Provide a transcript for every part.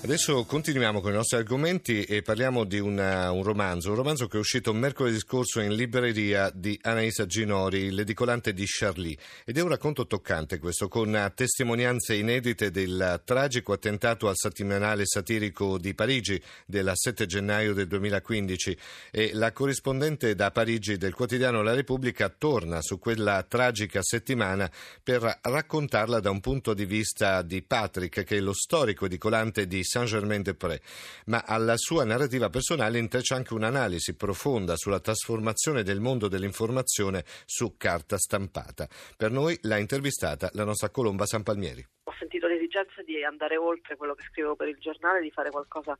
Adesso continuiamo con i nostri argomenti e parliamo di una, un romanzo, un romanzo che è uscito mercoledì scorso in libreria di Anaisa Ginori, l'edicolante di Charlie. Ed è un racconto toccante questo, con testimonianze inedite del tragico attentato al settimanale satirico di Parigi del 7 gennaio del 2015 e la corrispondente da Parigi del quotidiano La Repubblica torna su quella tragica settimana per raccontarla da un punto di vista di Patrick, che è lo storico edicolante di Saint-Germain-des-Prés, ma alla sua narrativa personale intreccia anche un'analisi profonda sulla trasformazione del mondo dell'informazione su carta stampata. Per noi l'ha intervistata la nostra Colomba San Palmieri. Ho sentito l'esigenza di andare oltre quello che scrivevo per il giornale, di fare qualcosa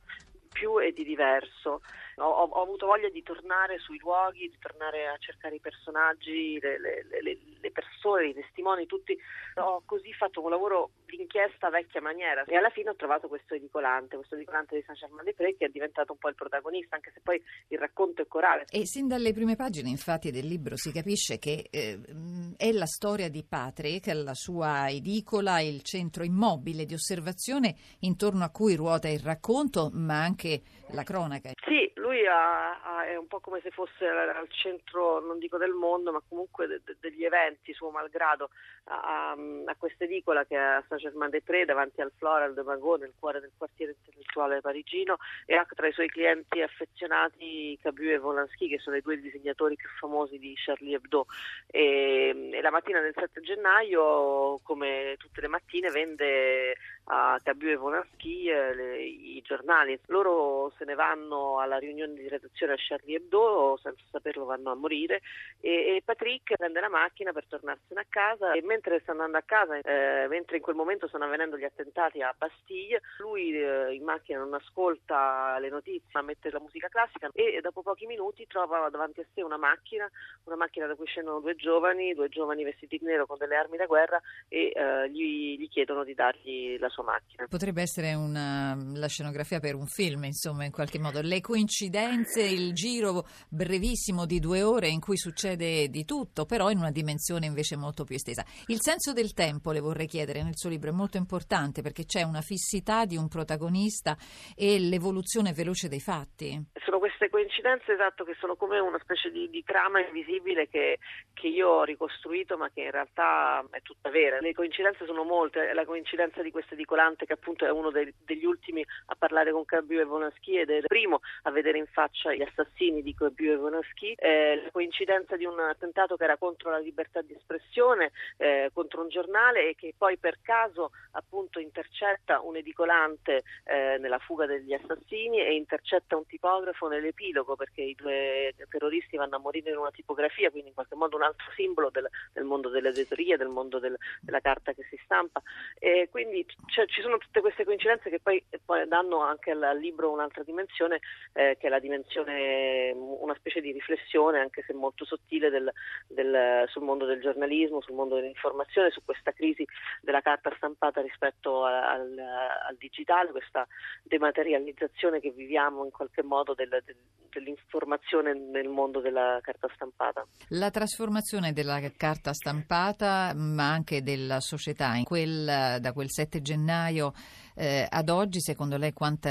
più e di diverso. Ho, ho, avuto voglia di tornare sui luoghi, di tornare a cercare i personaggi, le, le, le, le persone, i testimoni, tutti. Ho così fatto un lavoro d'inchiesta vecchia maniera e alla fine ho trovato questo edicolante, questo edicolante di Saint-Germain-des-Prés che è diventato un po' il protagonista, anche se poi il racconto è corale. E sin dalle prime pagine, infatti, del libro si capisce che eh, è la storia di Patrick, la sua edicola, il centro immobile di osservazione intorno a cui ruota il racconto, ma anche la cronaca. Sì, lui ha, ha, è un po' come se fosse al centro, non dico del mondo, ma comunque de, de, degli eventi, suo malgrado, a, a questa edicola che è a Saint-Germain-des-Prés, davanti al Floral de Magot, nel cuore del quartiere intellettuale parigino, e ha tra i suoi clienti affezionati Cabu e Volansky, che sono i due disegnatori più famosi di Charlie Hebdo. E, e la mattina del 7 gennaio, come tutte le mattine, vende a Cabu e Volansky eh, i giornali. Loro se ne vanno alla riunione di redazione a Charlie Hebdo, senza saperlo vanno a morire, e, e Patrick prende la macchina per tornarsene a casa e mentre sta andando a casa, eh, mentre in quel momento stanno avvenendo gli attentati a Bastille, lui eh, in macchina non ascolta le notizie, ma mette la musica classica e dopo pochi minuti trova davanti a sé una macchina, una macchina da cui scendono due giovani, due giovani vestiti in nero con delle armi da guerra e eh, gli, gli chiedono di dargli la sua macchina. Potrebbe essere una, la scenografia per un film, insomma, in qualche modo. Le coincidenze, il giro brevissimo di due ore in cui succede di tutto, però in una dimensione invece molto più estesa. Il senso del tempo, le vorrei chiedere, nel suo libro è molto importante perché c'è una fissità di un protagonista e l'evoluzione veloce dei fatti. Sono queste coincidenze, esatto, che sono come una specie di, di trama invisibile che, io ho ricostruito, ma che in realtà è tutta vera. Le coincidenze sono molte, la coincidenza di questo edicolante che appunto è uno dei, degli ultimi a parlare con Cabu e Vonaschi ed è il primo a vedere in faccia gli assassini di Cabu e Vonaschi, eh, la coincidenza di un attentato che era contro la libertà di espressione, eh, contro un giornale e che poi per caso appunto intercetta un edicolante eh, nella fuga degli assassini e intercetta un tipografo nell'epilogo perché i due terroristi vanno a morire in una tipografia, quindi in qualche modo un altro simbolo del, del mondo dell'editoria, del mondo del, della carta che si stampa. E quindi cioè, ci sono tutte queste coincidenze che poi, poi danno anche al, libro un'altra dimensione, eh, che è la dimensione, una specie di riflessione, anche se molto sottile, del, del, sul mondo del giornalismo, sul mondo dell'informazione, su questa crisi della carta stampata rispetto al, al digitale, questa dematerializzazione che viviamo in qualche modo del, del, dell'informazione nel mondo della carta stampata. La trasformazione della carta stampata, ma anche della società, quel, da quel 7 gennaio eh, ad oggi, secondo lei, quanto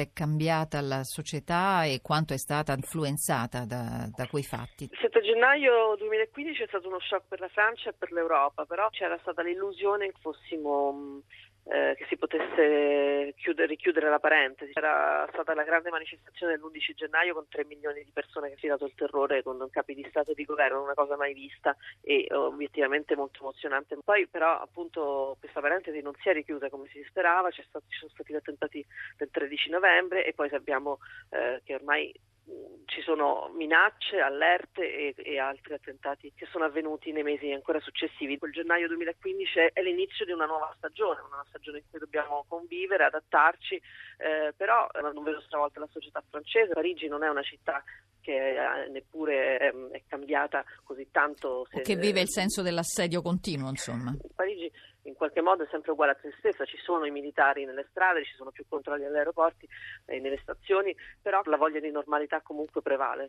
è cambiata la società e quanto è stata influenzata da, da quei fatti? Il 7 gennaio 2015 è stato uno shock per la Francia e per l'Europa, però c'era stata l'illusione che fossimo eh, che si potesse chiudere, richiudere la parentesi. Era stata la grande manifestazione dell'11 gennaio con 3 milioni di persone che hanno dato il terrore con capi di Stato e di governo, una cosa mai vista e obiettivamente molto emozionante. Poi però appunto questa parentesi non si è richiusa come si sperava, ci sono stati gli attentati del 13 novembre e poi sappiamo eh, che ormai ci sono minacce, allerte e, e, altri attentati che sono avvenuti nei mesi ancora successivi. Il gennaio 2015 è l'inizio di una nuova stagione, una stagione in cui dobbiamo convivere, adattarci, eh, però non vedo stravolta la società francese. Parigi non è una città che eh, neppure ehm, è cambiata così tanto. Se, che vive il senso dell'assedio continuo, insomma. Parigi qualche modo è sempre uguale a se stessa, ci sono i militari nelle strade, ci sono più controlli agli aeroporti e nelle stazioni, però la voglia di normalità comunque prevale.